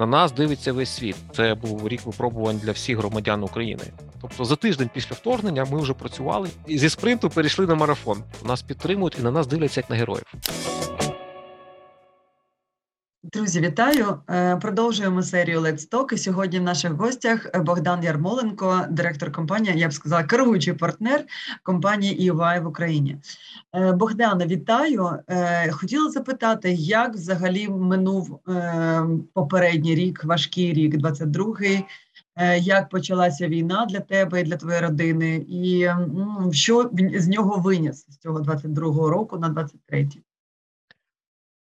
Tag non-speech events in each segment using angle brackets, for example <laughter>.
На нас дивиться весь світ. Це був рік випробувань для всіх громадян України. Тобто за тиждень після вторгнення ми вже працювали і зі спринту перейшли на марафон. Нас підтримують і на нас дивляться як на героїв. Друзі, вітаю! Е, Продовжуємо серію Let's Talk. І сьогодні в наших гостях Богдан Ярмоленко, директор компанії, я б сказала, керуючий партнер компанії EY в Україні. Е, Богдане, вітаю! Е, Хотіла запитати, як взагалі минув попередній рік, важкий рік, 22-й, як почалася війна для тебе і для твоєї родини, і що з нього виніс з цього 22-го року на 23-й?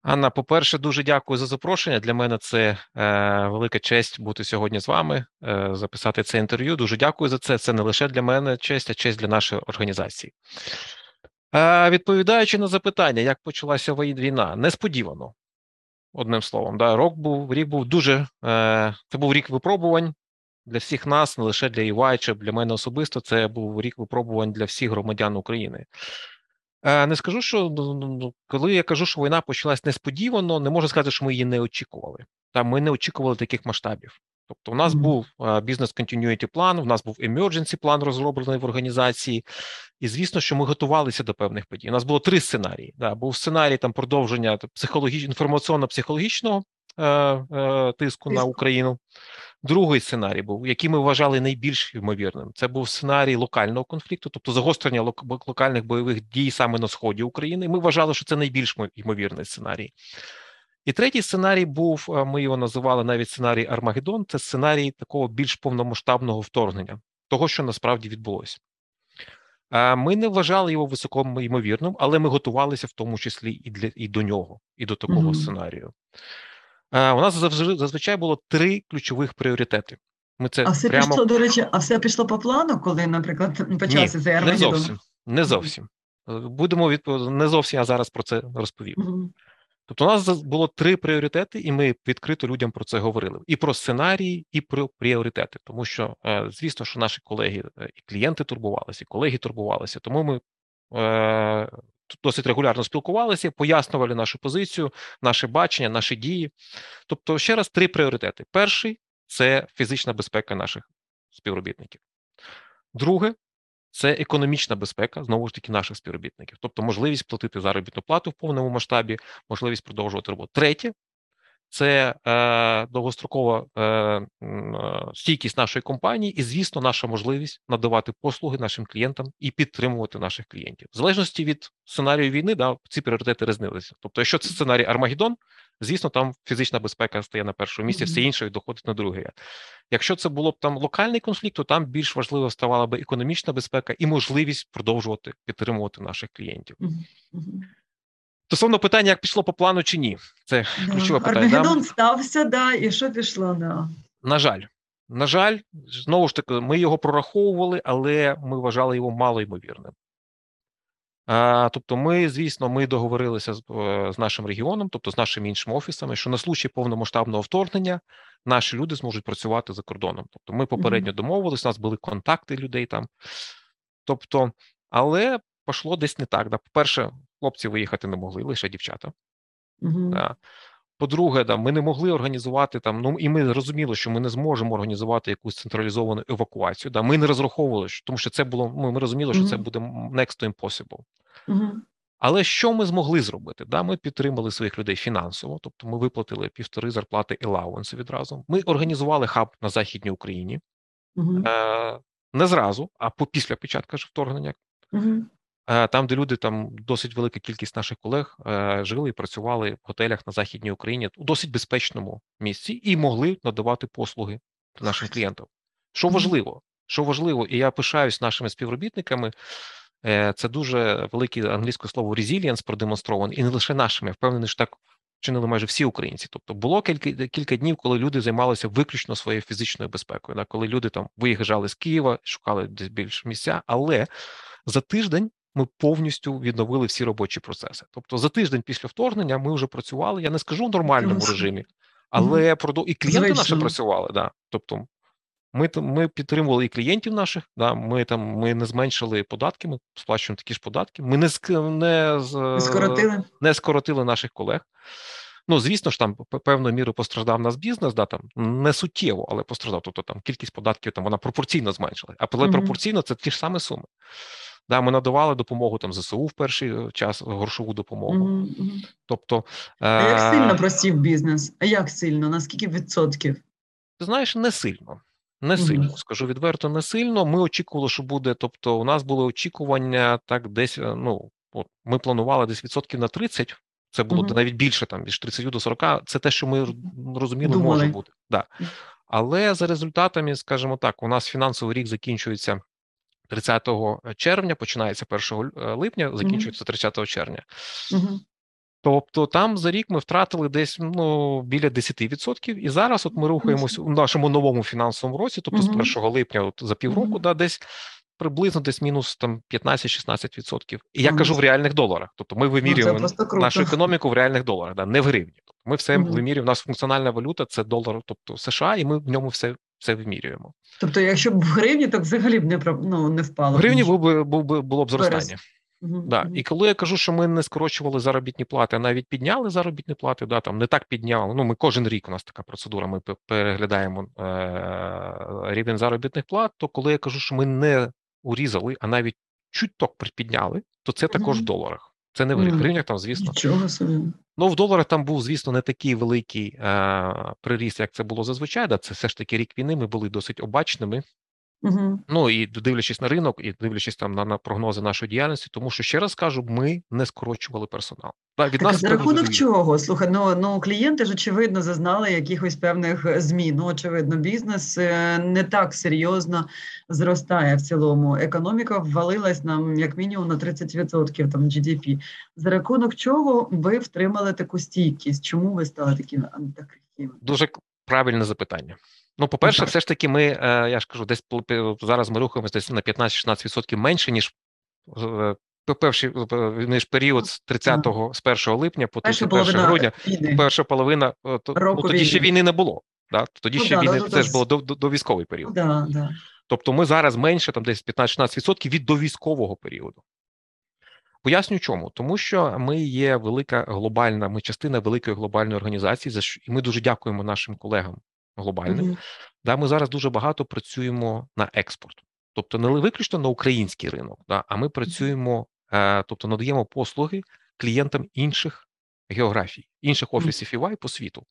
Анна, по-перше, дуже дякую за запрошення. Для мене це е, велика честь бути сьогодні з вами, е, записати це інтерв'ю. Дуже дякую за це. Це не лише для мене честь, а честь для нашої організації. Е, відповідаючи на запитання, як почалася війна, несподівано. Одним словом, да, рок був рік був дуже. Е, Це був рік випробувань для всіх нас, не лише для ІВАЙ, для мене особисто. Це був рік випробувань для всіх громадян України. Е, не скажу, що ну, ну, ну, коли я кажу, що війна почалась несподівано, не можу сказати, що ми її не очікували. Та ми не очікували таких масштабів. Тобто, у нас був бізнес continuity план, у нас був emergency план розроблений в організації, і звісно, що ми готувалися до певних подій. У нас було три сценарії. Да, Був сценарій там продовження психологічно інформаційно-психологічного е, е, тиску на Україну. Другий сценарій був, який ми вважали найбільш ймовірним. Це був сценарій локального конфлікту, тобто загострення локальних бойових дій саме на сході України. Ми вважали, що це найбільш ймовірний сценарій. І третій сценарій був: ми його називали навіть сценарій Армагеддон. Це сценарій такого більш повномасштабного вторгнення, того, що насправді відбулося. Ми не вважали його високо ймовірним, але ми готувалися в тому числі і для і до нього, і до такого mm -hmm. сценарію. У нас зазвичай було три ключових пріоритети. Ми це а все прямо... пішло, до речі, а все пішло по плану, коли, наприклад, почався Армагеддон? Не зовсім. Не зовсім. Будемо відповідати не зовсім я зараз про це розповім. Угу. Тобто, у нас було три пріоритети, і ми відкрито людям про це говорили: і про сценарії, і про пріоритети. Тому що, е, звісно, що наші колеги е, і клієнти турбувалися, і колеги турбувалися. Тому ми е, досить регулярно спілкувалися, пояснювали нашу позицію, наше бачення, наші дії. Тобто, ще раз три пріоритети: перший це фізична безпека наших співробітників. Друге, це економічна безпека знову ж таки наших співробітників, тобто можливість платити заробітну плату в повному масштабі, можливість продовжувати роботу. Третє це е, довгострокова е, е, стійкість нашої компанії, і, звісно, наша можливість надавати послуги нашим клієнтам і підтримувати наших клієнтів. В залежності від сценарію війни, да, ці пріоритети різнилися. Тобто, якщо це сценарій Армагеддон, звісно, там фізична безпека стає на першому місці, все інше доходить на друге. Якщо це було б там локальний конфлікт, то там більш важливо ставала би економічна безпека і можливість продовжувати підтримувати наших клієнтів. Стосовно питання, як пішло по плану чи ні, це ключове питання. Армагеддон да? стався, да, і що пішло? Да. На жаль, на жаль, знову ж таки, ми його прораховували, але ми вважали його малоймовірним. А, Тобто, ми, звісно, ми договорилися з, е, з нашим регіоном, тобто з нашими іншими офісами, що на случай повномасштабного вторгнення наші люди зможуть працювати за кордоном. Тобто, ми попередньо mm -hmm. домовились, у нас були контакти людей там. Тобто, але пішло десь не так. Да. По-перше, хлопці виїхати не могли, лише дівчата. Угу. Да. По-друге, да, ми не могли організувати там. Ну і ми зрозуміли, що ми не зможемо організувати якусь централізовану евакуацію. Да, Ми не розраховували, тому що це було. Ми, ми розуміли, що це буде next to impossible. Угу. Але що ми змогли зробити? Да, Ми підтримали своїх людей фінансово, тобто ми виплатили півтори зарплати елаунси відразу. Ми організували хаб на західній Україні угу. е, не зразу, а по після початку вторгнення. Угу. Е, там, де люди, там досить велика кількість наших колег е, жили і працювали в готелях на західній Україні у досить безпечному місці і могли надавати послуги нашим клієнтам. Що важливо, що важливо, і я пишаюсь нашими співробітниками. Е, це дуже велике англійське слово resilience продемонстровано, і не лише нашими. Я впевнений, що так чинили майже всі українці. Тобто було кілька кілька днів, коли люди займалися виключно своєю фізичною безпекою. коли люди там виїжджали з Києва, шукали десь більш місця, але за тиждень ми повністю відновили всі робочі процеси. Тобто, за тиждень після вторгнення ми вже працювали. Я не скажу в нормальному режимі, але mm і клієнти наші працювали. Да. Тобто, ми ми підтримували і клієнтів наших. Да, Ми там ми не зменшили податки. Ми сплачуємо такі ж податки. Ми не не, скоротили. не скоротили наших колег. Ну, звісно ж, там певною мірою постраждав нас бізнес, да, там не суттєво, але постраждав. Тобто там кількість податків там вона пропорційно зменшилась. А mm-hmm. пропорційно це ті ж самі суми. Да, Ми надавали допомогу там ЗСУ в перший час, грошову допомогу. Mm-hmm. Тобто, а як сильно просів бізнес? А як сильно? Наскільки відсотків? Ти знаєш, не сильно. Не сильно, mm-hmm. скажу відверто, не сильно. Ми очікували, що буде. Тобто, у нас були очікування так, десь ну от ми планували десь відсотків на 30, Це було mm-hmm. навіть більше, там від 30 до 40, Це те, що ми розуміли, Думали. може бути. Да. Але за результатами, скажімо так, у нас фінансовий рік закінчується 30 червня, починається 1 липня, закінчується 30 червня. Тобто там за рік ми втратили десь ну біля 10%, і зараз от ми рухаємось у нашому новому фінансовому році, тобто з 1 липня, от за півроку, да, десь приблизно десь мінус там 15-16%. І я кажу в реальних доларах. Тобто ми вимірюємо ну, нашу економіку в реальних доларах, да, не в гривні. Тобто ми все вимірюємо. У нас функціональна валюта це долар, тобто США, і ми в ньому все все вимірюємо. Тобто, якщо б в гривні, то взагалі б не ну, не впало. В гривні був би був би було б зростання. Uh-huh. Да. І коли я кажу, що ми не скорочували заробітні плати, а навіть підняли заробітні плати, да, там не так підняли. Ну, ми кожен рік у нас така процедура, ми переглядаємо е- рівень заробітних плат. То коли я кажу, що ми не урізали, а навіть чуть-ток підняли, то це також uh-huh. в доларах. Це не в гривнях, там, звісно. Нічого собі. Ну, в доларах там був, звісно, не такий великий е- приріст, як це було зазвичай. Да, Це все ж таки рік війни. Ми були досить обачними. Угу. Ну і дивлячись на ринок, і дивлячись там на, на прогнози нашої діяльності, тому що ще раз кажу, ми не скорочували персонал. Да, від так, нас за рахунок чого? Слухай, ну ну клієнти ж очевидно зазнали якихось певних змін. Ну, очевидно, бізнес е, не так серйозно зростає в цілому. Економіка ввалилась нам як мінімум на 30% там GDP. За рахунок чого ви втримали таку стійкість? Чому ви стали такими антикрихтими? Дуже правильне запитання. Ну, по-перше, все ж таки, ми, е, я ж кажу, десь зараз ми рухаємося десь на 15-16% менше, ніж е, перший ніж період з 30-го, з 1 липня по 31 грудня, перша половина, то, ну, тоді війни. ще війни не було. Да? Тоді ну, ще да, війни да, це ж було до, до, до військовий період. Да, да. Тобто ми зараз менше, там десь 15-16% від довійськового періоду. Поясню чому, тому що ми є велика глобальна, ми частина великої глобальної організації, за що і ми дуже дякуємо нашим колегам глобальним. Mm-hmm. Да, Ми зараз дуже багато працюємо на експорт, тобто не виключно на український ринок, да, а ми працюємо, е, тобто надаємо послуги клієнтам інших географій, інших офісів EY по світу.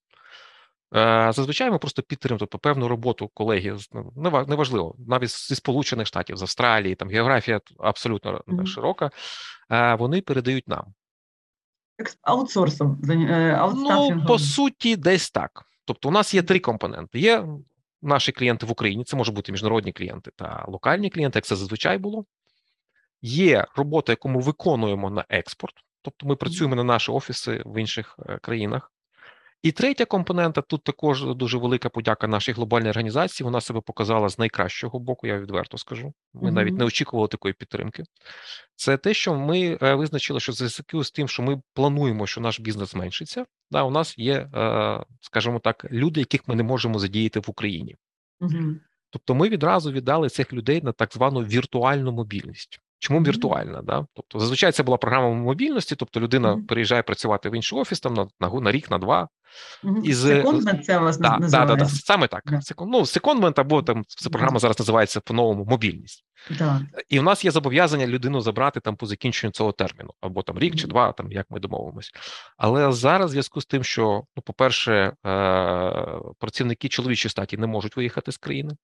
Е, зазвичай ми просто підтримуємо тобто, певну роботу колеги ну, неважливо, навіть зі Сполучених Штатів, з Австралії, там географія абсолютно mm-hmm. широка. Е, вони передають нам. Аутсорсом, Ну, по суті, десь так. Тобто, у нас є три компоненти: є наші клієнти в Україні, це можуть бути міжнародні клієнти та локальні клієнти, як це зазвичай було. Є робота, яку ми виконуємо на експорт, тобто ми працюємо на наші офіси в інших е, країнах. І третя компонента тут також дуже велика подяка нашій глобальній організації. Вона себе показала з найкращого боку, я відверто скажу. Ми mm-hmm. навіть не очікували такої підтримки. Це те, що ми е, визначили, що зв'язку з тим, що ми плануємо, що наш бізнес зменшиться. Да, у нас є, е, скажімо так, люди, яких ми не можемо задіяти в Україні. Mm-hmm. Тобто, ми відразу віддали цих людей на так звану віртуальну мобільність. Чому mm-hmm. віртуальна? Да? Тобто, зазвичай це була програма мобільності, тобто людина mm-hmm. переїжджає працювати в інший офіс там на на, на рік, на два. Mm-hmm. Із... Секундмент це у вас да, називається? Да, да, саме так. Yeah. Ну, секундмент або там ця програма зараз називається по-новому мобільність. Yeah. І в нас є зобов'язання людину забрати там по закінченню цього терміну, або там рік чи два, там як ми домовимось. Але зараз, в зв'язку з тим, що, ну, по-перше, е- працівники чоловічої статі не можуть виїхати з країни.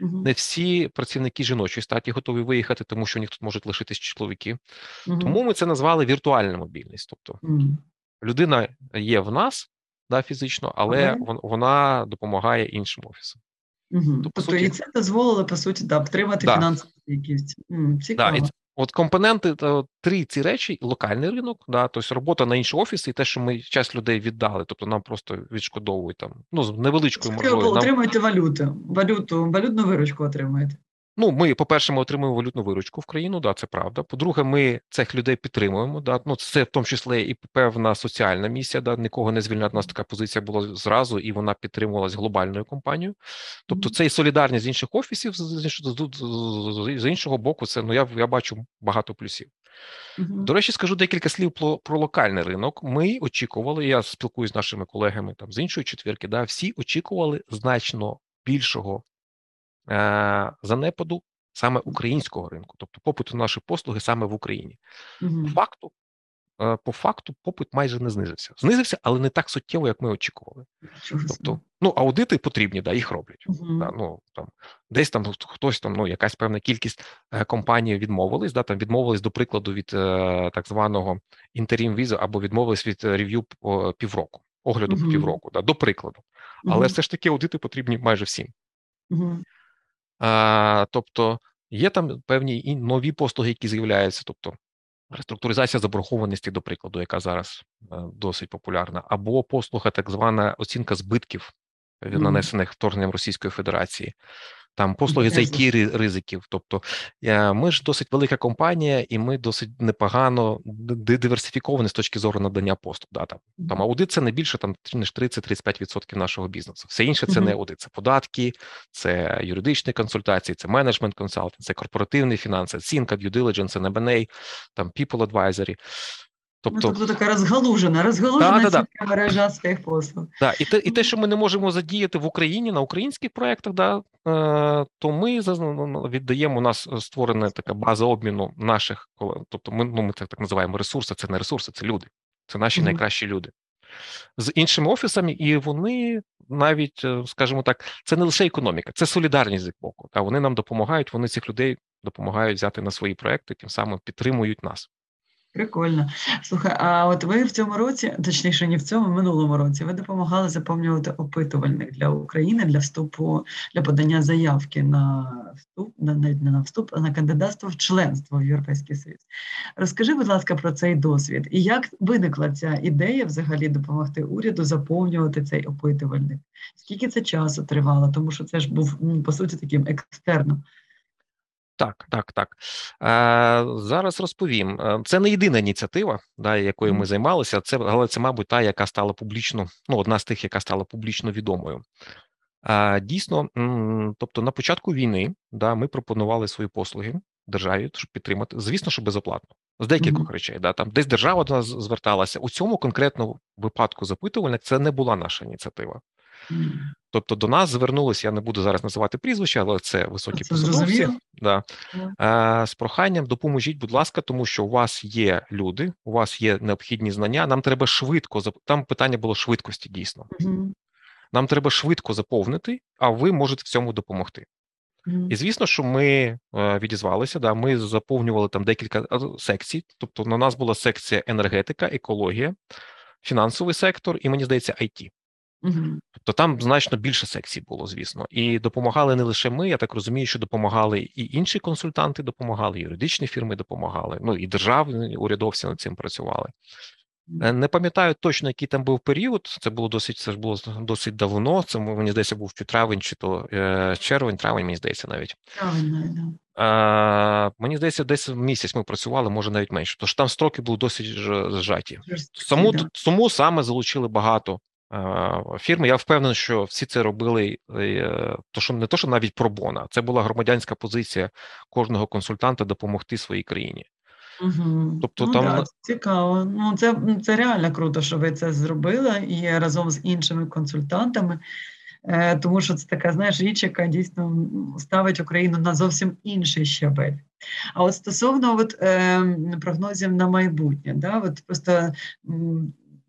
Угу. Не всі працівники жіночої статі готові виїхати, тому що у них тут можуть лишитись чоловіки. Угу. Тому ми це назвали віртуальна мобільність. Тобто угу. людина є в нас да, фізично, але угу. вона допомагає іншим офісам. Угу. Тобто, суті... і це дозволило по суті да, підтримати да. фінансову якісь. Цікаво. Да, От компоненти то три ці речі: локальний ринок, да, тобто робота на інші офіси, і те, що ми час людей віддали, тобто нам просто відшкодовують там ну з невеличкою можливістю. Нам... Отримуєте валюту, валюту, валютну виручку отримуєте. Ну, ми, по-перше, ми отримуємо валютну виручку в країну, да, це правда. По-друге, ми цих людей підтримуємо. Да, ну це в тому числі і певна соціальна місія. Да, нікого не звільняти. У нас така позиція була зразу, і вона підтримувалась глобальною компанією. Тобто, це і солідарність з інших офісів, з іншого з іншого боку, це ну я я бачу багато плюсів. Угу. До речі, скажу декілька слів про про локальний ринок. Ми очікували, я спілкуюся з нашими колегами там з іншої четвірки, да, всі очікували значно більшого занепаду саме українського ринку, тобто попиту на наші послуги саме в Україні. Угу. Факту, е, по факту, попит майже не знизився. Знизився, але не так суттєво, як ми очікували. Тобто, ну аудити потрібні, да, їх роблять. Угу. Да, ну там десь там хтось там, ну якась певна кількість е, компаній відмовились, да там відмовились до прикладу від е, так званого інтерім візу або відмовились від рев'ю півроку, огляду угу. півроку, да, до прикладу. Але угу. все ж таки аудити потрібні майже всім. Угу. А, Тобто є там певні і нові послуги, які з'являються, тобто реструктуризація заборгованості, до прикладу, яка зараз е, досить популярна, або послуга, так звана оцінка збитків нанесених вторгненням Російської Федерації там послуги з it ризиків. Тобто ми ж досить велика компанія, і ми досить непогано диверсифіковані з точки зору надання послуг. Да, там, там аудит це не більше там ніж 30-35% нашого бізнесу. Все інше це не аудит, це податки, це юридичні консультації, це менеджмент консалтинг, це корпоративні фінанси, оцінка, due diligence, M&A, там people advisory. Тобто, ну, тобто така розгалужена, розгалужена да, да, да. мережа своїх послуг. Да, і те, і те, що ми не можемо задіяти в Україні на українських проєктах, да, е, то ми ну, ну, ну, віддаємо у нас створена така база обміну наших тобто ми ну, ми це так називаємо ресурси. Це не ресурси, це люди, це наші mm-hmm. найкращі люди з іншими офісами, і вони навіть, е, скажімо так, це не лише економіка, це солідарність з боку. Та вони нам допомагають, вони цих людей допомагають взяти на свої проекти, тим самим підтримують нас. Прикольно. Слухай, а от ви в цьому році, точніше, не в цьому, минулому році, ви допомагали заповнювати опитувальник для України для вступу, для подання заявки на вступ, на не на вступ, а на кандидатство в членство в Європейський Союз. Розкажи, будь ласка, про цей досвід і як виникла ця ідея взагалі допомогти уряду заповнювати цей опитувальник? Скільки це часу тривало? Тому що це ж був ну, по суті таким екстерном. Так, так, так. Е, Зараз розповім. Е, це не єдина ініціатива, да, якою ми займалися. Це але це, мабуть, та, яка стала публічно, ну, одна з тих, яка стала публічно відомою. Е, Дійсно, тобто, на початку війни да, ми пропонували свої послуги державі, щоб підтримати. Звісно, що безоплатно. З деяких mm-hmm. речей, да, там десь держава до нас зверталася. У цьому конкретному випадку запитувальник це не була наша ініціатива. Тобто до нас звернулися, я не буду зараз називати прізвища, але це високі це посадовці да, yeah. з проханням допоможіть, будь ласка, тому що у вас є люди, у вас є необхідні знання. Нам треба швидко там питання було швидкості дійсно. Mm-hmm. Нам треба швидко заповнити, а ви можете в цьому допомогти. Mm-hmm. І звісно, що ми е, відізвалися. Да, Ми заповнювали там декілька е, секцій. Тобто, на нас була секція енергетика, екологія, фінансовий сектор, і мені здається, IT. Угу. Тобто там значно більше секцій було, звісно, і допомагали не лише ми. Я так розумію, що допомагали і інші консультанти, допомагали, і юридичні фірми допомагали. Ну і державні урядовці над цим працювали. Е, не пам'ятаю точно, який там був період. Це було досить це ж було досить давно. Це мені здається, був чи травень, чи то е, червень, травень, мені здається, навіть. Травень, да. А, Мені здається, десь місяць ми працювали, може навіть менше. Тож там строки були досить зжаті. Саму, Тому саме залучили багато фірми. Я впевнений, що всі це робили, е, то що не то, що навіть пробона, це була громадянська позиція кожного консультанта допомогти своїй країні. Угу. Тобто ну, там да, цікаво. Ну це це реально круто, що ви це зробили і разом з іншими консультантами. Е, тому що це така, знаєш, річ, яка дійсно ставить Україну на зовсім інший щабель. А от стосовно от, е, прогнозів на майбутнє, да, от просто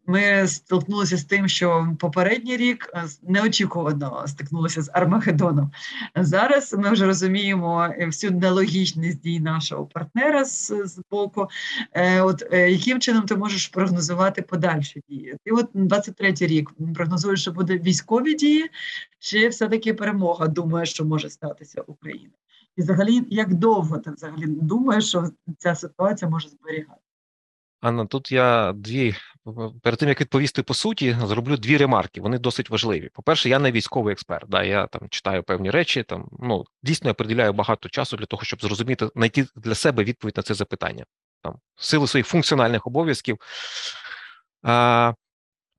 ми столкнулися з тим, що попередній рік е, неочікувано стикнулися з Армагеддоном. Зараз ми вже розуміємо всю нелогічність дій нашого партнера з, з боку. Е, от е, яким чином ти можеш прогнозувати подальші дії? Ти от 23-й рік прогнозуєш, що буде військові дії, чи все-таки перемога думає, що може статися Україна? І взагалі, як довго ти взагалі думаєш, що ця ситуація може зберігати? Анна, тут я дві перед тим як відповісти по суті, зроблю дві ремарки. Вони досить важливі. По перше, я не військовий експерт. Да, я там читаю певні речі. Там ну дійсно я приділяю багато часу для того, щоб зрозуміти, знайти для себе відповідь на це запитання, там в своїх функціональних обов'язків. А,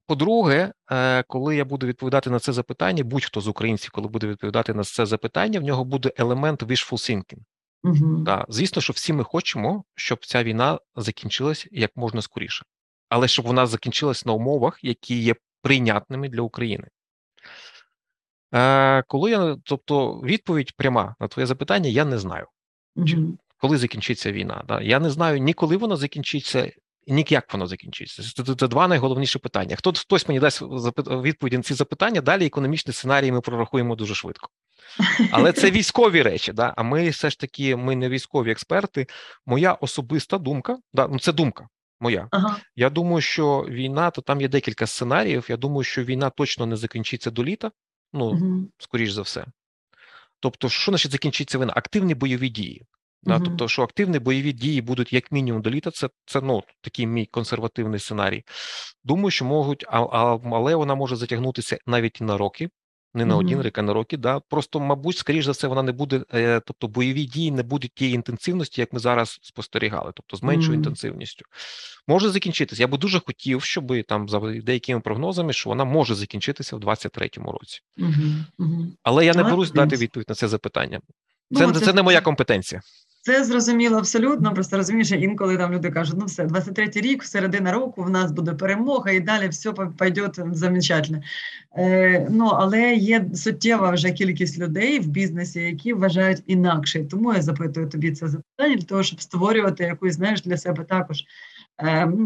По-друге, е, коли я буду відповідати на це запитання, будь-хто з українців, коли буде відповідати на це запитання, в нього буде елемент wishful thinking. Угу. Да. Звісно, що всі ми хочемо, щоб ця війна закінчилась як можна скоріше, але щоб вона закінчилась на умовах, які є прийнятними для України. Е, Коли я, тобто, відповідь пряма на твоє запитання, я не знаю, Угу. коли закінчиться війна. Да? Я не знаю ні коли вона закінчиться, ні як воно закінчиться. Це, це, це два найголовніші питання. Хто хтось мені дасть відповіді на ці запитання, далі економічні сценарії ми прорахуємо дуже швидко. Але це <laughs> військові речі, да? а ми все ж таки ми не військові експерти. Моя особиста думка, да, ну це думка моя. Ага. Я думаю, що війна, то там є декілька сценаріїв. Я думаю, що війна точно не закінчиться до літа, ну, Угу. скоріш за все. Тобто, що значить закінчиться війна? Активні бойові дії. Да? Мгм. Тобто, що активні бойові дії будуть як мінімум до літа, це, це ну, такий мій консервативний сценарій. Думаю, що можуть, а, а, але вона може затягнутися навіть на роки, не на один рік, а на роки. Да? Просто, мабуть, скоріш за все, вона не буде, е, тобто бойові дії не будуть тієї інтенсивності, як ми зараз спостерігали, тобто з меншою Мгм. інтенсивністю. Може закінчитися. Я би дуже хотів, щоб там за деякими прогнозами, що вона може закінчитися в 23-му році. Угу. Угу. Але я не берусь дати відповідь на це запитання. Ну, Це, це, не моя компетенція. Це зрозуміло абсолютно. Просто розумієш, інколи там люди кажуть, ну все, 23-й рік, середина року, в нас буде перемога, і далі все пойде замечательно. Е, ну, але є суттєва вже кількість людей в бізнесі, які вважають інакше. Тому я запитую тобі це запитання для того, щоб створювати якусь, знаєш, для себе також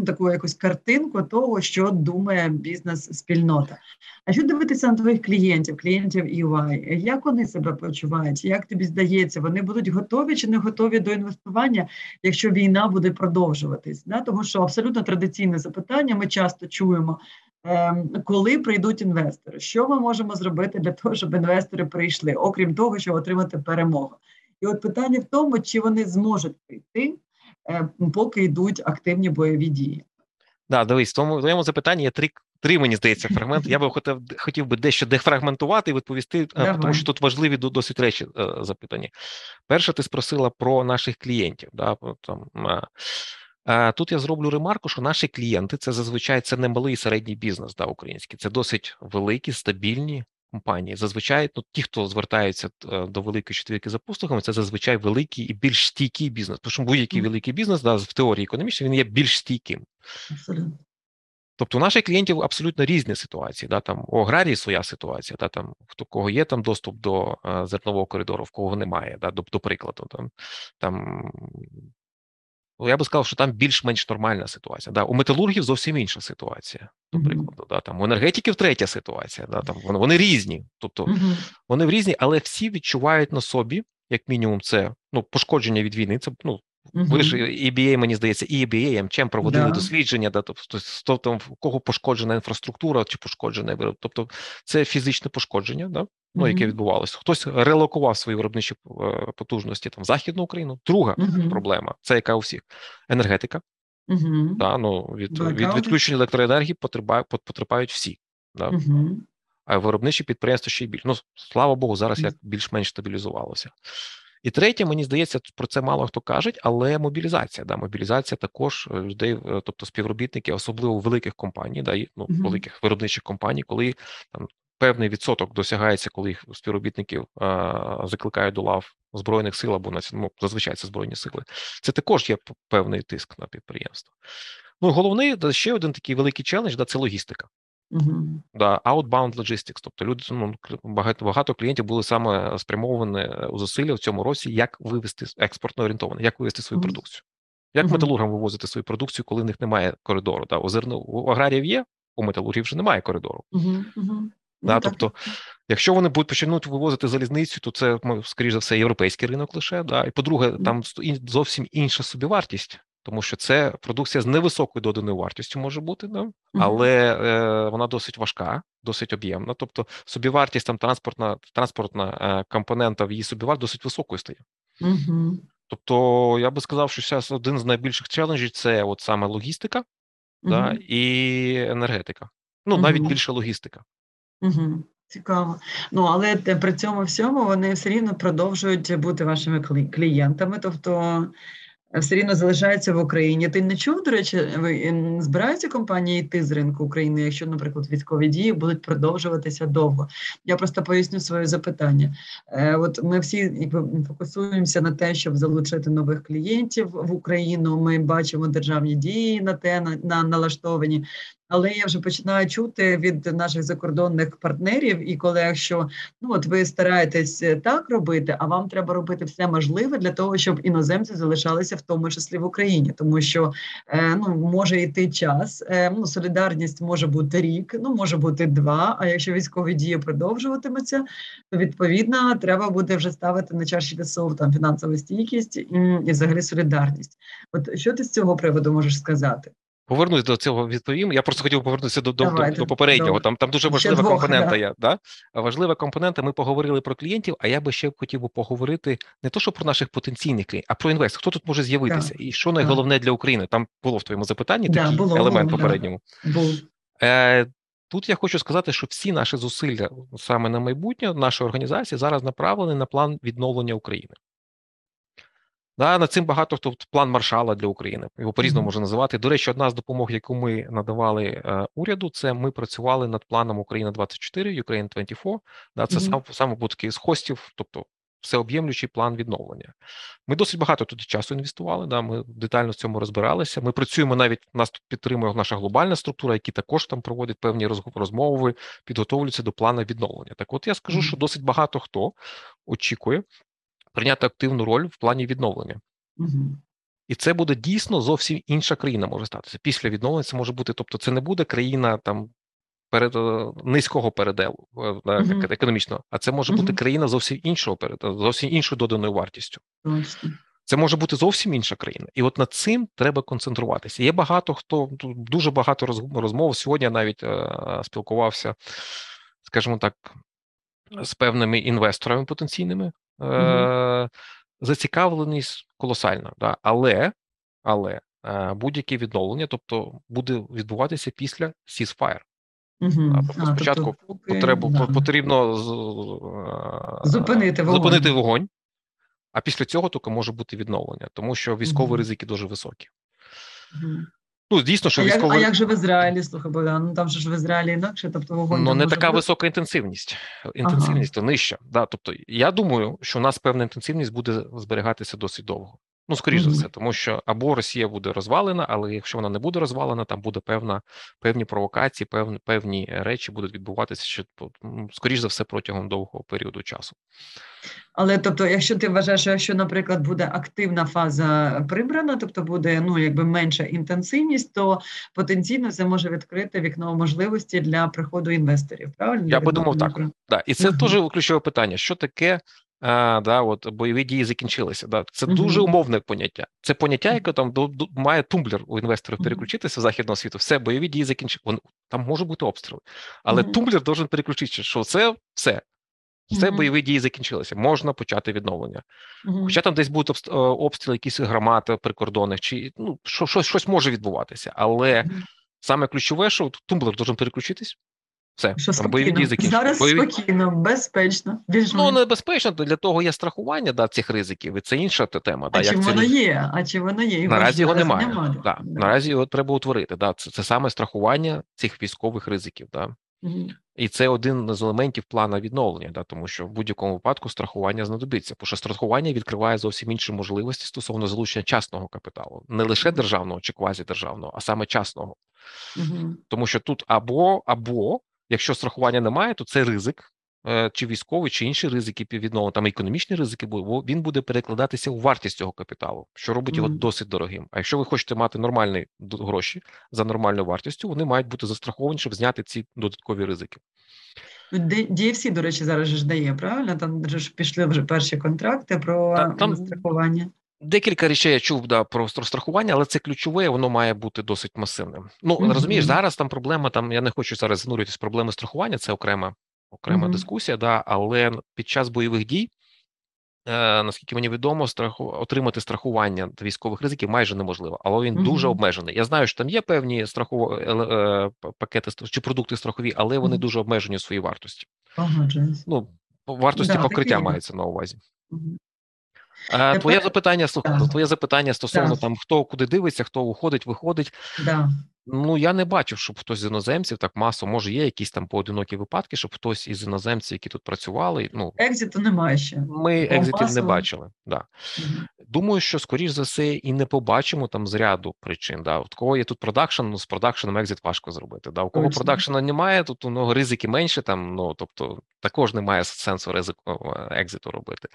таку якусь картинку того, що думає бізнес-спільнота. А що дивитися на твоїх клієнтів, клієнтів EY? Як вони себе почувають? Як тобі здається, вони будуть готові чи не готові до інвестування, якщо війна буде продовжуватись? Да? Тому що абсолютно традиційне запитання ми часто чуємо. ем, Коли прийдуть інвестори, що ми можемо зробити для того, щоб інвестори прийшли, окрім того, щоб отримати перемогу? І от питання в тому, чи вони зможуть прийти, е, поки йдуть активні бойові дії. Да, дивись, в тому в твоєму запитанні є три, три, мені здається, фрагменти. Я би хотів, хотів би дещо дефрагментувати і відповісти, е, Давай. тому що тут важливі досить речі е, запитані. Перше, ти спросила про наших клієнтів. Да, там, е, е, Тут я зроблю ремарку, що наші клієнти це зазвичай це не малий і середній бізнес, да, український, це досить великі, стабільні компанії. Зазвичай, ну ті, хто звертаються е, до великої четвірки за послугами, це зазвичай великий і більш стійкий бізнес. Тому що будь-який Мгм. великий бізнес, да, в теорії економічній, він є більш стійким. Абсолютно. Тобто у наших клієнтів абсолютно різні ситуації. Да, там у аграрії своя ситуація, да, там хто кого є там доступ до е, зернового коридору, в кого немає, да, до, до прикладу. Там, там я би сказав, що там більш-менш нормальна ситуація. Да. У металургів зовсім інша ситуація, до прикладу. Да, там, у енергетиків третя ситуація. Да, там, вони, вони різні. Тобто вони в різні, але всі відчувають на собі, як мінімум, це ну, пошкодження від війни. Це ну, ви ж. EBA, мені здається, і EBA, МЧМ проводили Да. дослідження, да, тобто, тобто в кого пошкоджена інфраструктура чи пошкоджене вироб. Тобто це фізичне пошкодження, да, ну, яке відбувалося. Хтось релокував свої виробничі е, потужності там в Західну Україну. Друга Мгм. проблема це яка у всіх енергетика. Мгм. Да, ну, від, від відключення електроенергії потерпають, всі. Да. Мгм. А виробничі підприємства ще й більше. Ну, слава Богу, зараз як більш-менш стабілізувалося. І третє, мені здається, про це мало хто каже, але мобілізація. Да, мобілізація також е, людей, е, тобто співробітники, особливо великих компаній, да, і, ну, великих виробничих компаній, коли там певний відсоток досягається, коли їх співробітників а, закликають до лав збройних сил або ну, зазвичай це збройні сили. Це також є певний тиск на підприємство. Ну, головний ще один такий великий челендж да, це логістика. Мгм. Да, outbound logistics, тобто люди ну, багато багато клієнтів були саме спрямовані е, у зусилля в цьому році, як вивести експортно орієнтовано, як вивести свою Мгм. продукцію, як Мгм. металургам вивозити свою продукцію, коли в них немає коридору. Да, у зерно у аграріїв є, у металургів вже немає коридору. Да, Ну, так, тобто, так. якщо вони будуть почнуть вивозити залізницю, то це скоріш за все європейський ринок лише. Да, і по-друге, там зовсім інша собівартість. Тому що це продукція з невисокою доданою вартістю може бути, да? Але е, вона досить важка, досить об'ємна. Тобто собівартість там транспортна транспортна е, компонента в її собівартість досить високою стає. Мгм. Тобто, я би сказав, що зараз один з найбільших челенджів це от саме логістика да, і енергетика. Ну, навіть Мгм. більше логістика. Мгм. Цікаво. Ну, але при цьому всьому вони все рівно продовжують бути вашими клі- клієнтами. Тобто все рівно залишаються в Україні. Ти не чув, до речі, ви збираються компанії йти з ринку України, якщо, наприклад, військові дії будуть продовжуватися довго. Я просто поясню своє запитання. Е, от ми всі фокусуємося на те, щоб залучити нових клієнтів в Україну. Ми бачимо державні дії на те, на, на налаштовані але я вже починаю чути від наших закордонних партнерів і колег, що ну от ви стараєтесь е, так робити, а вам треба робити все можливе для того, щоб іноземці залишалися в тому числі в Україні, тому що е, ну може йти час. Е, ну солідарність може бути рік, ну може бути два. А якщо військові дії продовжуватимуться, то відповідно треба буде вже ставити на чаші весов там фінансову стійкість і, і взагалі солідарність. От що ти з цього приводу можеш сказати? Повернусь до цього відповім. Я просто хотів повернутися до до, до, до попереднього. Там там дуже важлива двох, компонента. Да. є. Да? Важлива компонента. Ми поговорили про клієнтів. А я би ще хотів би поговорити не то, що про наших потенційних клієнтів, а про інвест. Хто тут може з'явитися, да. і що найголовне для України? Там було в твоєму запитанні да, такий було, елемент було, попередньому. Був. Е, Тут я хочу сказати, що всі наші зусилля саме на майбутнє нашої організації зараз направлені на план відновлення України. Да, Над цим багато хто план маршала для України. Його по різному можна називати. До речі, одна з допомог, яку ми надавали е, уряду, це ми працювали над планом Україна 24 Ukraine 24. Да, Це mm-hmm. сам саме був такий з хостів, тобто всеоб'ємлючий план відновлення. Ми досить багато туди часу інвестували. Да, Ми детально в цьому розбиралися. Ми працюємо навіть нас тут підтримує наша глобальна структура, які також там проводять певні розмови, підготовлюються до плану відновлення. Так, от я скажу, mm-hmm. що досить багато хто очікує прийняти активну роль в плані відновлення. Угу. І це буде дійсно зовсім інша країна може статися. Після відновлення це може бути, тобто, це не буде країна там перед е, низького переделу uh-huh. економічного, а це може uh-huh. бути країна зовсім іншого переделу, зовсім іншою доданою вартістю. Uh-huh. Це може бути зовсім інша країна, і от над цим треба концентруватися. Є багато хто дуже багато розмов. Сьогодні я навіть е, спілкувався, скажімо так, з певними інвесторами потенційними, Е, Зацікавленість колосальна, да? але але е, будь-яке відновлення, тобто буде відбуватися після ceasefire. Угу. Тобто спочатку тобто, потребу, да. потрібно е, зупинити вогонь. зупинити вогонь, а після цього тільки може бути відновлення, тому що військові угу. ризики дуже високі. Угу. Ну, дійсно, що а військовий... Як, а як же в Ізраїлі, слухай, Богдан, ну там же ж в Ізраїлі інакше, тобто вогонь. Ну, не така бути? висока інтенсивність. Інтенсивність ага. то нижча. Да, Тобто, я думаю, що у нас певна інтенсивність буде зберігатися досить довго. Ну, скоріш за все, тому що або Росія буде розвалена, але якщо вона не буде розвалена, там буде певна певні провокації, певні певні речі будуть відбуватися ще ну, скоріш за все протягом довгого періоду часу. Але тобто, якщо ти вважаєш, що якщо, наприклад, буде активна фаза прибрана, тобто буде ну якби менша інтенсивність, то потенційно це може відкрити вікно можливості для приходу інвесторів. Правильно я подумав так. Да. І це uh-huh. теж ключове питання: що таке а, да, от бойові дії закінчилися. Да, Це uh-huh. дуже умовне поняття. Це поняття, яке там до, до має тумблер у інвесторів переключитися в західного світу. Все, бойові дії закінчили. Там може бути обстріли, але uh-huh. тумблер должен переключитися, що це все. Все uh-huh. бойові дії закінчилися, можна почати відновлення. Uh-huh. Хоча там десь будуть е, обстріли, якісь громади прикордонних, чи ну що, щось щось може відбуватися, але uh-huh. саме ключове, що тумблер должен переключитись, все, що там бойові дії закінчені. Зараз бойові... спокійно, безпечно. Більш ну, небезпечно, для того є страхування да, цих ризиків, і це інша тема. А да, чи воно є? А чи воно є? Наразі його немає. немає. Да. Да. Наразі його треба утворити. Да. Це це саме страхування цих військових ризиків. Да. Угу. І це один з елементів плану відновлення, да, тому що в будь-якому випадку страхування знадобиться, тому що страхування відкриває зовсім інші можливості стосовно залучення частного капіталу, не лише державного чи квазідержавного, а саме частного. Угу. Тому що тут або або Якщо страхування немає, то це ризик, е, чи військовий, чи інші ризики відновлення, там економічні ризики, бо він буде перекладатися у вартість цього капіталу, що робить його mm. досить дорогим. А якщо ви хочете мати нормальні гроші за нормальною вартістю, вони мають бути застраховані, щоб зняти ці додаткові ризики. DFC, до речі, зараз ж дає, правильно? Там ж пішли вже перші контракти про там страхування. Декілька речей я чув да, про страхування, але це ключове, воно має бути досить масивним. Ну mm-hmm. розумієш, зараз там проблема. Там я не хочу зараз занурюватися проблеми страхування, це окрема окрема mm-hmm. дискусія. Да, але під час бойових дій, е, наскільки мені відомо, страху отримати страхування військових ризиків майже неможливо, але він mm-hmm. дуже обмежений. Я знаю, що там є певні страхов... е, е, пакети чи продукти страхові, але вони дуже обмежені у своїй вартості. Ну вартості да, покриття мається на увазі. А, Твоє запитання да. твоє запитання стосовно да. там хто куди дивиться, хто уходить, виходить. Да. Ну я не бачив, щоб хтось з іноземців так масово, може, є якісь там поодинокі випадки, щоб хтось із іноземців, які тут працювали. Ну екзиту немає ще. Ми екзитів масово. не бачили. Да. Угу. Думаю, що скоріш за все і не побачимо там з ряду причин. Да, от кого є тут продакшн, ну з продакшеном екзит важко зробити. Да, у кого продакшена немає, тут у нього ризики менше. Там ну тобто також немає сенсу ризику е, екзиту робити.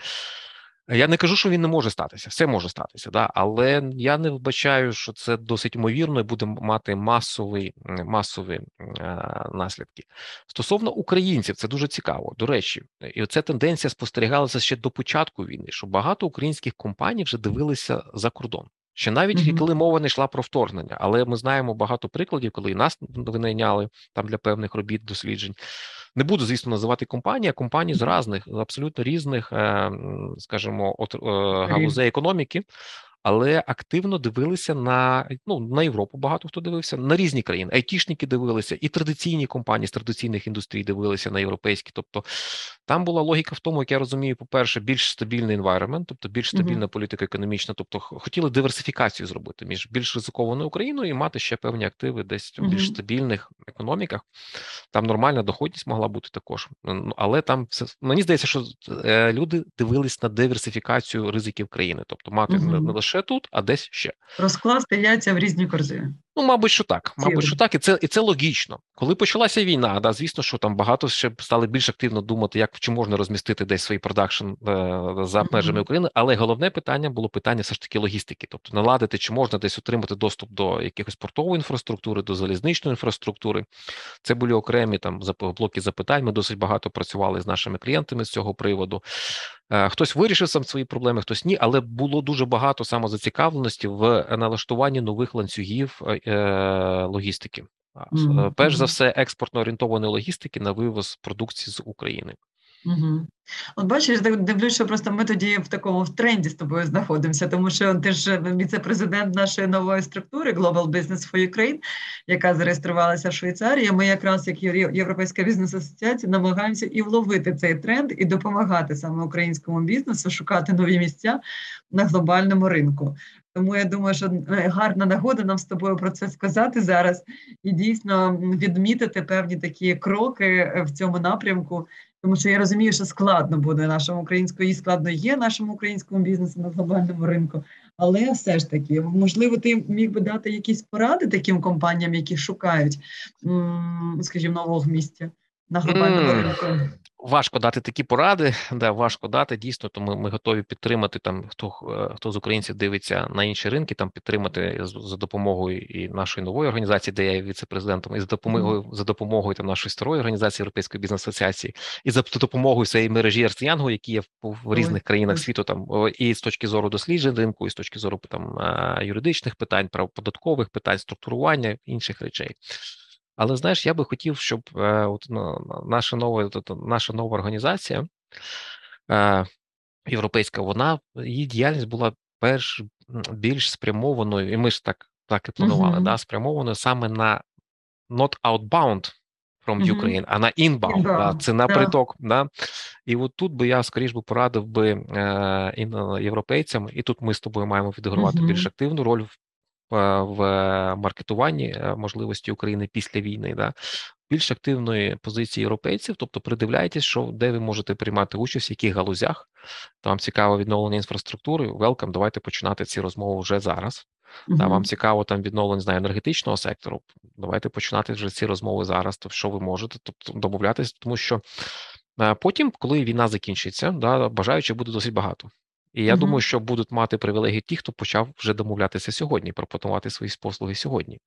Я не кажу, що він не може статися, все може статися, да, але я не вбачаю, що це досить ймовірно і буде мати масові масові е, наслідки. Стосовно українців, це дуже цікаво. До речі, і ця тенденція спостерігалася ще до початку війни, що багато українських компаній вже дивилися за кордон. Ще навіть mm-hmm. коли мова не йшла про вторгнення, але ми знаємо багато прикладів, коли і нас винайняли там для певних робіт досліджень. Не буду, звісно, називати компанії, а компанії з різних, абсолютно різних, е, скажімо, от е, галузей економіки але активно дивилися на ну на Європу. Багато хто дивився на різні країни. Айтішники дивилися, і традиційні компанії з традиційних індустрій дивилися на європейські. Тобто там була логіка в тому, як я розумію, по перше, більш стабільний environment, тобто більш стабільна uh-huh. політика економічна. Тобто хотіли диверсифікацію зробити між більш ризикованою Україною і мати ще певні активи десь в uh-huh. більш стабільних економіках. Там нормальна доходність могла бути також. Ну, але там все мені здається, що е, люди дивились на диверсифікацію ризиків країни, тобто мати uh-huh. не лише лише тут, а десь ще розкласти яйця в різні корзини. Ну, мабуть, що так. Мабуть, що так, і це і це логічно. Коли почалася війна, да, звісно, що там багато ще стали більш активно думати, як чи можна розмістити десь свій продакшн е, за межами України. Але головне питання було питання все ж таки логістики, тобто наладити, чи можна десь отримати доступ до якихось портової інфраструктури, до залізничної інфраструктури. Це були окремі там блоки запитань. Ми досить багато працювали з нашими клієнтами з цього приводу. Е, хтось вирішив сам свої проблеми, хтось ні, але було дуже багато самозацікавленості в налаштуванні нових ланцюгів е, логістики. Mm-hmm. Перш за все, експортно орієнтованої логістики на вивоз продукції з України. Угу. От бачиш, дивлюсь, що просто ми тоді в такому в тренді з тобою знаходимося, тому що ти ж віце-президент нашої нової структури Global Business for Ukraine, яка зареєструвалася в Швейцарії. Ми якраз як Європейська бізнес-асоціація намагаємося і вловити цей тренд, і допомагати саме українському бізнесу шукати нові місця на глобальному ринку. Тому я думаю, що е, гарна нагода нам з тобою про це сказати зараз і дійсно відмітити певні такі кроки е, в цьому напрямку. Тому що я розумію, що складно буде нашому українському і складно є нашому українському бізнесу на глобальному ринку. Але все ж таки, можливо, ти міг би дати якісь поради таким компаніям, які шукають, скажімо, нового місця на глобальному mm. ринку. Важко дати такі поради, да важко дати дійсно. Тому ми готові підтримати там. Хто е, хто з українців дивиться на інші ринки, там підтримати за допомогою і нашої нової організації, де я є віце-президентом, і за допомогою за допомогою там нашої старої організації Європейської бізнес асоціації, і за допомогою цієї мережі Арсіянгу, які є в, в різних країнах світу, там і з точки зору досліджень ринку, і з точки зору там е, юридичних питань, правоподаткових питань, структурування інших речей. Але знаєш, я би хотів, щоб е, от, ну, наша нова наша нова організація е, європейська, вона її діяльність була перш більш спрямованою, і ми ж так так і планували, uh-huh. да, спрямованою саме на not outbound from uh-huh. Ukraine, а на inbound, inbound. Да, це на yeah. приток. Да. І от тут би я скоріш би порадив би е, європейцям, і тут ми з тобою маємо відігравати uh-huh. більш активну роль в в маркетуванні е, можливості України після війни, да більш активної позиції європейців, тобто придивляйтесь, що де ви можете приймати участь, в яких галузях там цікаво відновлення інфраструктури. Welcome, давайте починати ці розмови вже зараз. Та вам цікаво там відновлення знаю, енергетичного сектору. Давайте починати вже ці розмови зараз. То що ви можете, тобто домовлятися, тому що е, потім, коли війна закінчиться, да бажаючих буде досить багато. І я угу. думаю, що будуть мати привілегії ті, хто почав вже домовлятися сьогодні, пропонувати свої послуги сьогодні.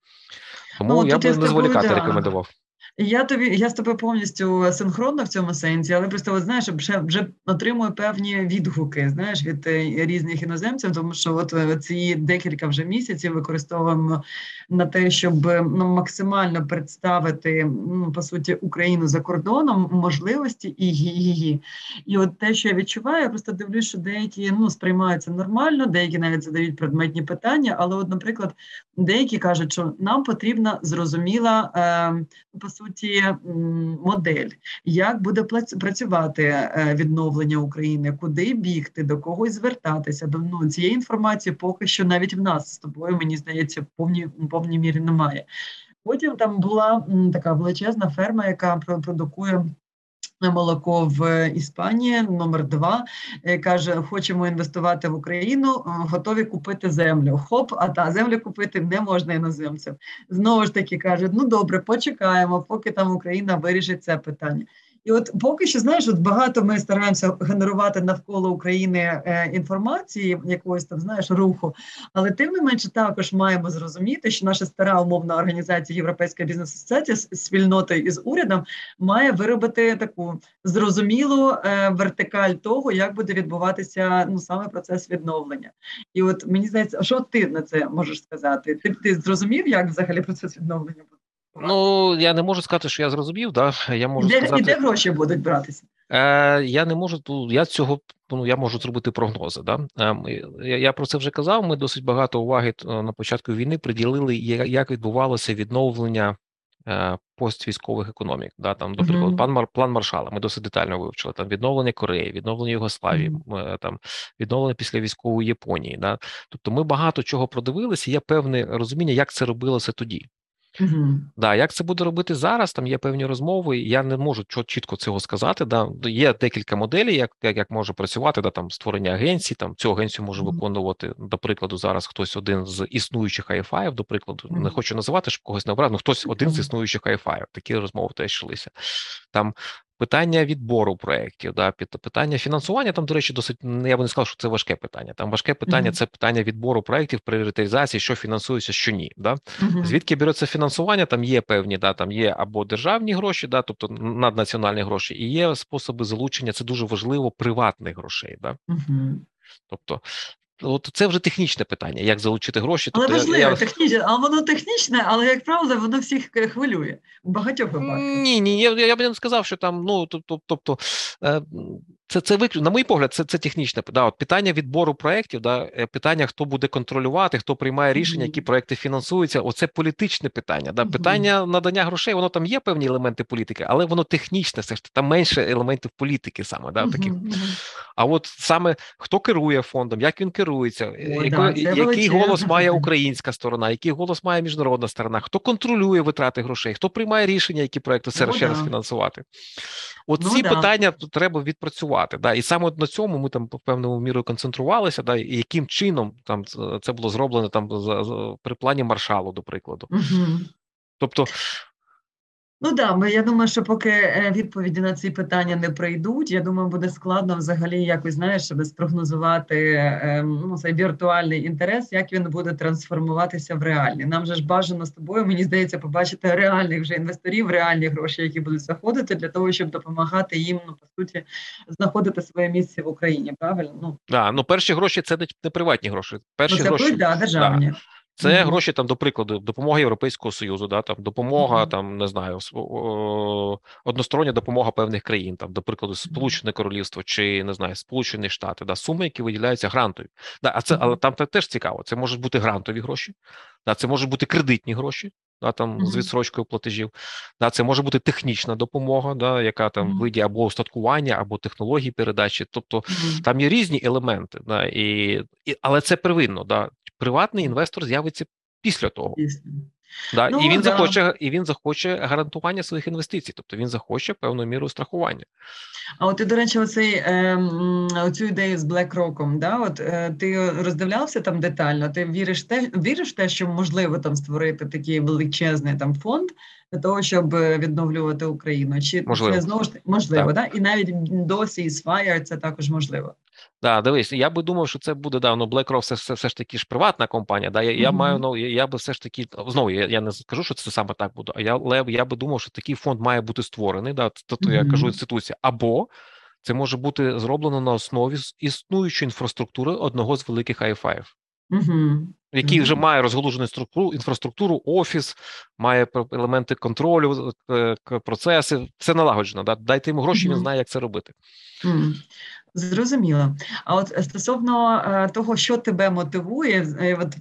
Тому ну, я би не зволікати да. рекомендував. Я тобі я з тобою повністю синхронна в цьому сенсі, але просто от, знаєш, вже вже отримую певні відгуки знаєш, від е, різних іноземців, тому що от е, ці декілька вже місяців використовуємо на те, щоб ну, максимально представити ну, по суті Україну за кордоном, можливості і її. І от те, що я відчуваю, я просто дивлюсь, що деякі ну сприймаються нормально, деякі навіть задають предметні питання. Але, от, наприклад, деякі кажуть, що нам потрібна зрозуміла е, суті модель, як буде працювати е, відновлення України, куди бігти, до когось звертатися. До ну, цієї інформації поки що навіть в нас з тобою, мені здається, в повній повній мірі немає. Потім там була така величезна ферма, яка продукує молоко в Іспанії номер два е, каже: хочемо інвестувати в Україну, е, готові купити землю. Хоп, а та землю купити не можна іноземцям. Знову ж таки кажуть: ну добре, почекаємо, поки там Україна вирішить це питання. І от поки що знаєш, от багато ми стараємося генерувати навколо України е, інформації, якогось там знаєш руху, але тим не менше також маємо зрозуміти, що наша стара умовна організація Європейська бізнес асоціація з спільнотою із урядом має виробити таку зрозумілу е, вертикаль того, як буде відбуватися ну саме процес відновлення. І от мені здається, що ти на це можеш сказати? Ти ти зрозумів, як взагалі процес відновлення буде? Ну я не можу сказати, що я зрозумів. Да я можу де, сказати, де гроші будуть братися. Е, Я не можу я цього ну я можу зробити прогнози. Да е, я, про це вже казав. Ми досить багато уваги е, на початку війни приділили, як відбувалося відновлення поствійськових економік. Да там, до прикладу, mm-hmm. план план Маршала. Ми досить детально вивчили там відновлення Кореї, відновлення Югославії, mm-hmm. там відновлення після військової Японії. Да, тобто ми багато чого продивилися. Є певне розуміння, як це робилося тоді. Угу. Да, Як це буде робити зараз? Там є певні розмови. Я не можу чітко цього сказати. Да. Є декілька моделей, як як, як може працювати, да, там створення агенцій. Там цю агенцію може угу. виконувати, до прикладу, зараз хтось один з існуючих айфаїв, до прикладу, угу. не хочу називати, щоб когось не обрати, ну хтось один з існуючих айфаїв. Такі розмови теж йшлися. Там Питання відбору проєктів, да, питання фінансування. Там, до речі, досить я би не сказав, що це важке питання. Там важке питання mm-hmm. це питання відбору проєктів, пріоритизації, що фінансується, що ні. Да? Mm-hmm. Звідки береться фінансування? Там є певні, да, там є або державні гроші, да, тобто наднаціональні гроші, і є способи залучення. Це дуже важливо приватних грошей. Да? Mm-hmm. Тобто От це вже технічне питання, як залучити гроші. Але тобто, важливо, я... технічне, а воно технічне, але як правило, воно всіх е, хвилює багатьох випадках. Ні, ні, я я б не сказав, що там ну тобто е, це це виклю, на мій погляд, це це технічне да, от питання відбору проєктів, да, е, питання, хто буде контролювати, хто приймає рішення, які проекти фінансуються. Оце політичне питання. Да. Питання надання грошей, воно там є певні елементи політики, але воно технічне, все ж там менше елементів політики саме. Да, таких. А от саме хто керує фондом, як він керується, О, яко, да, який голос має <laughs> українська сторона, який голос має міжнародна сторона, хто контролює витрати грошей, хто приймає рішення, які проекти це ще раз фінансувати. От ну, ці да. питання треба відпрацювати. Да, І саме на цьому ми там певною мірою концентрувалися, да, і яким чином там це було зроблено там при плані маршалу, до прикладу. Угу. Тобто Ну да, ми я думаю, що поки е, відповіді на ці питання не прийдуть, я думаю, буде складно взагалі якось знаєш, щоб спрогнозувати ем, ну, цей віртуальний інтерес, як він буде трансформуватися в реальний. Нам же ж бажано з тобою, мені здається, побачити реальних вже інвесторів, реальні гроші, які будуть заходити для того, щоб допомагати їм ну по суті знаходити своє місце в Україні. Правильно? Ну да, ну перші гроші це не приватні гроші. Перші ну, це гроші да, державні. Да. Це mm-hmm. гроші там, до прикладу, допомога Європейського Союзу, да там допомога, mm-hmm. там не знаю, одностороння допомога певних країн, там, до прикладу, Сполучене Королівство чи не знаю, Сполучені Штати, да, суми, які виділяються грантові. Да, а це, але там теж цікаво. Це можуть бути грантові гроші, да, це можуть бути кредитні гроші. Да, там з відсрочкою платежів, да, це може бути технічна допомога, да, яка там в виді або устаткування, або технології передачі. Тобто там є різні елементи, да, і, і але це первинно. Да, приватний інвестор з'явиться після того. Да, ну, І він да. захоче і він захоче гарантування своїх інвестицій, тобто він захоче певну міру страхування. А от ти, до речі, оцей е, оцю ідею з BlackRock, да, от е, ти роздивлявся там детально, ти віриш те, віриш те, що можливо там створити такий величезний там фонд для того, щоб відновлювати Україну? Чи можливо. це знову ж можливо, так. да? і навіть досі із Fire це також можливо? Да, дивись, я би думав, що це буде да, ну BlackRock все, все, все ж таки ж приватна компанія. Да, я, mm-hmm. я маю ну я, я би все ж таки знову я, я не скажу, що це саме так буде. А я але я би думав, що такий фонд має бути створений. Да, тобто mm-hmm. я кажу інституція, або це може бути зроблено на основі існуючої інфраструктури одного з великих IFI. Mm-hmm. Який вже має розголужену структуру, інфраструктуру, офіс, має елементи контролю, е, процеси, все налагоджено. Да? Дайте йому гроші, mm-hmm. він знає, як це робити. Mm-hmm. Зрозуміло. А от стосовно е, того, що тебе мотивує, е, от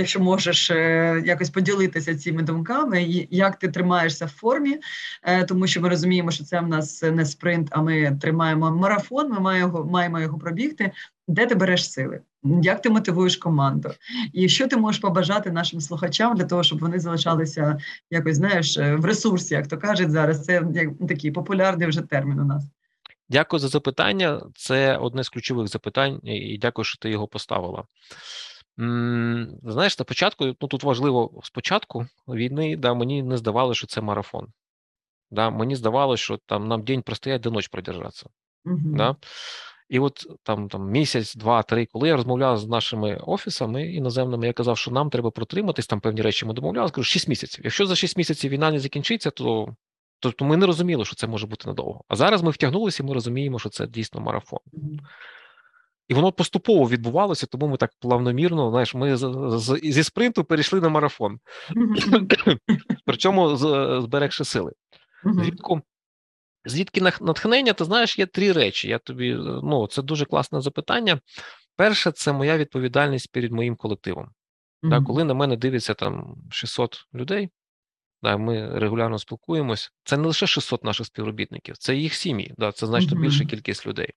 якщо можеш е, якось поділитися цими думками, як ти тримаєшся в формі, е, тому що ми розуміємо, що це в нас не спринт, а ми тримаємо марафон. Ми маємо маємо його пробігти. Де ти береш сили? Як ти мотивуєш команду? І що ти можеш побажати нашим слухачам для того, щоб вони залишалися якось знаєш в ресурсі, як то кажуть зараз. Це як такий популярний вже термін у нас. Дякую за запитання. Це одне з ключових запитань, і дякую, що ти його поставила. Знаєш, на початку, ну тут важливо спочатку війни, да, мені не здавалося, що це марафон. Да, Мені здавалося, що там нам день простоять, до ночі продержатися. Угу. Да? І от там там місяць, два, три, коли я розмовляв з нашими офісами іноземними, я казав, що нам треба протриматись, там певні речі ми домовляли, кажу, 6 місяців. Якщо за 6 місяців війна не закінчиться, то Тобто ми не розуміли, що це може бути надовго. А зараз ми втягнулися, і ми розуміємо, що це дійсно марафон. І воно поступово відбувалося, тому ми так плавномірно, знаєш, ми з, з, зі спринту перейшли на марафон, причому зберегши сили. Звідку звідки натхнення, ти знаєш, є три речі. Я тобі, ну, Це дуже класне запитання. Перше, це моя відповідальність перед моїм колективом. Mm-hmm. Так, коли на мене дивиться там 600 людей, Да, Ми регулярно спілкуємось. Це не лише 600 наших співробітників, це їх сім'ї. Да, Це значно більша кількість людей.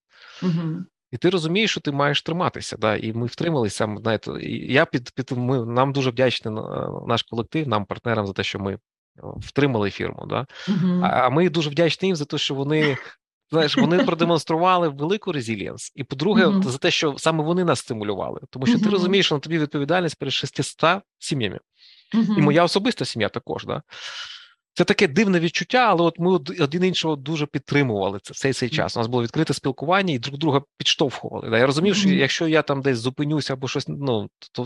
І ти розумієш, що ти маєш триматися. Да, І ми втрималися. Знаєте, я під під ми нам дуже вдячний наш колектив, нам партнерам за те, що ми втримали фірму. Да? Uh-huh. А, а ми дуже вдячні їм за те, що вони. Знаєш, вони продемонстрували велику резилієнс. І по-друге, uh-huh. за те, що саме вони нас стимулювали, тому що uh-huh. ти розумієш, що на тобі відповідальність перед 600 сім'ями. Угу. І моя особиста сім'я також. Да? Це таке дивне відчуття, але от ми один іншого дуже підтримували це цей цей час. У нас було відкрите спілкування і друг друга підштовхували. Да? Я розумів, що якщо я там десь зупинюся або щось, ну то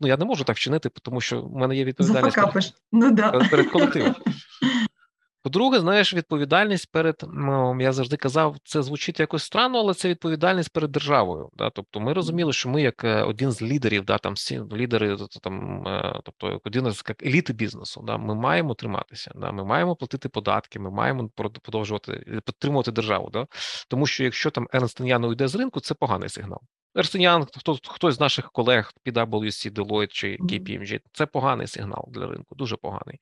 ну я не можу так вчинити, тому що в мене є відповідальність перед, ну, да. перед колективом. <laughs> По-друге, знаєш, відповідальність перед ну, я завжди казав, це звучить якось странно, але це відповідальність перед державою. Да? Тобто, ми розуміли, що ми, як е, один з лідерів, да, там всі лідери, там, е, тобто як один з як еліти бізнесу, да, ми маємо триматися. Да? Ми маємо платити податки, ми маємо продовжувати підтримувати державу. Да? Тому що якщо там Ернст Ян уйде з ринку, це поганий сигнал. Ерстинян, хто хтось з наших колег PwC, Deloitte чи KPMG, це поганий сигнал для ринку, дуже поганий.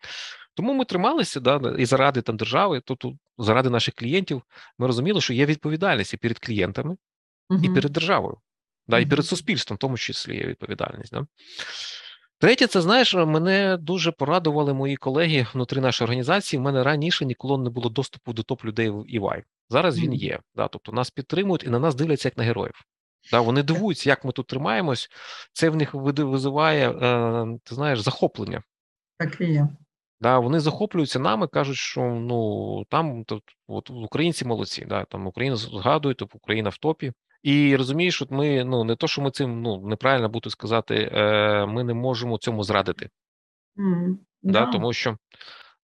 Тому ми трималися да, і заради там держави, тобто заради наших клієнтів, ми розуміли, що є відповідальність і перед клієнтами, uh-huh. і перед державою, да, uh-huh. і перед суспільством, в тому числі є відповідальність. Да. Третє, це знаєш, мене дуже порадували мої колеги внутрі нашої організації. У мене раніше ніколи не було доступу до топ людей в EY. Зараз він є. Да, Тобто нас підтримують і на нас дивляться як на героїв. Да, Вони дивуються, як ми тут тримаємось. Це в них визиває, е, ти знаєш, захоплення. Так і є. Да, Вони захоплюються нами, кажуть, що ну там тут, от українці молодці, да, там Україна згадують, тобто Україна в топі. І розумієш, от ми ну не то, що ми цим ну неправильно буду сказати, е, ми не можемо цьому зрадити, mm, да, yeah. тому що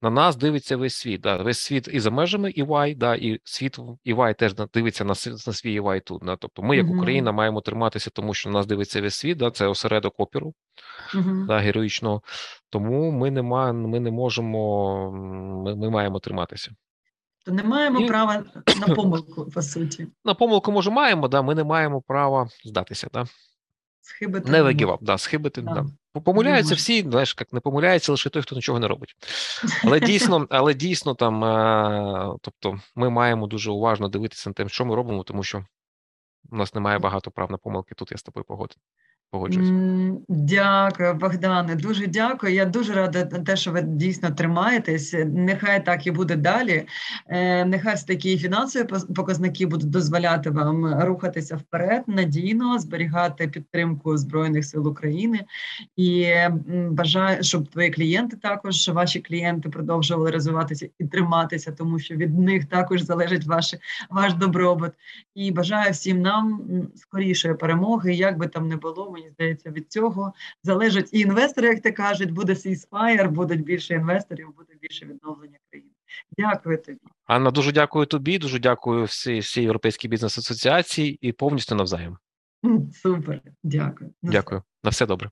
на нас дивиться весь світ. Да, Весь світ і за межами EY, да, і світ EY теж дивиться на на свій EY тут. Да. Тобто ми, як mm-hmm. Україна, маємо триматися, тому що на нас дивиться весь світ, да, це осередок опіру mm-hmm. да, героїчного. Тому ми не ма, ми не можемо, ми, ми маємо триматися. То не маємо і... права <clears throat> на помилку, по суті. На помилку може маємо, да, ми не маємо права здатися. Да. Схибити. Не вигівав, да, схибити. Да. Да. Помиляються всі, знаєш, як не помиляється лише той, хто нічого не робить. Але дійсно, але дійсно там, е, тобто, ми маємо дуже уважно дивитися на те, що ми робимо, тому що у нас немає багато прав на помилки. Тут я з тобою погоджуюсь. Погоджуюсь. Дякую, Богдане. Дуже дякую. Я дуже рада те, що ви дійсно тримаєтесь. Нехай так і буде далі. Е, нехай такі фінансові показники будуть дозволяти вам рухатися вперед, надійно зберігати підтримку збройних сил України і бажаю, щоб твої клієнти також ваші клієнти продовжували розвиватися і триматися, тому що від них також залежить ваш, ваш добробут. І бажаю всім нам скорішої перемоги, як би там не було мені здається, від цього залежать і інвестори, як ти кажуть, буде сіспайр, будуть більше інвесторів, буде більше відновлення країни. Дякую тобі, Анна. Дуже дякую тобі. Дуже дякую всій всій європейській бізнес асоціації і повністю навзаєм. Супер, дякую. Дякую. На все добре.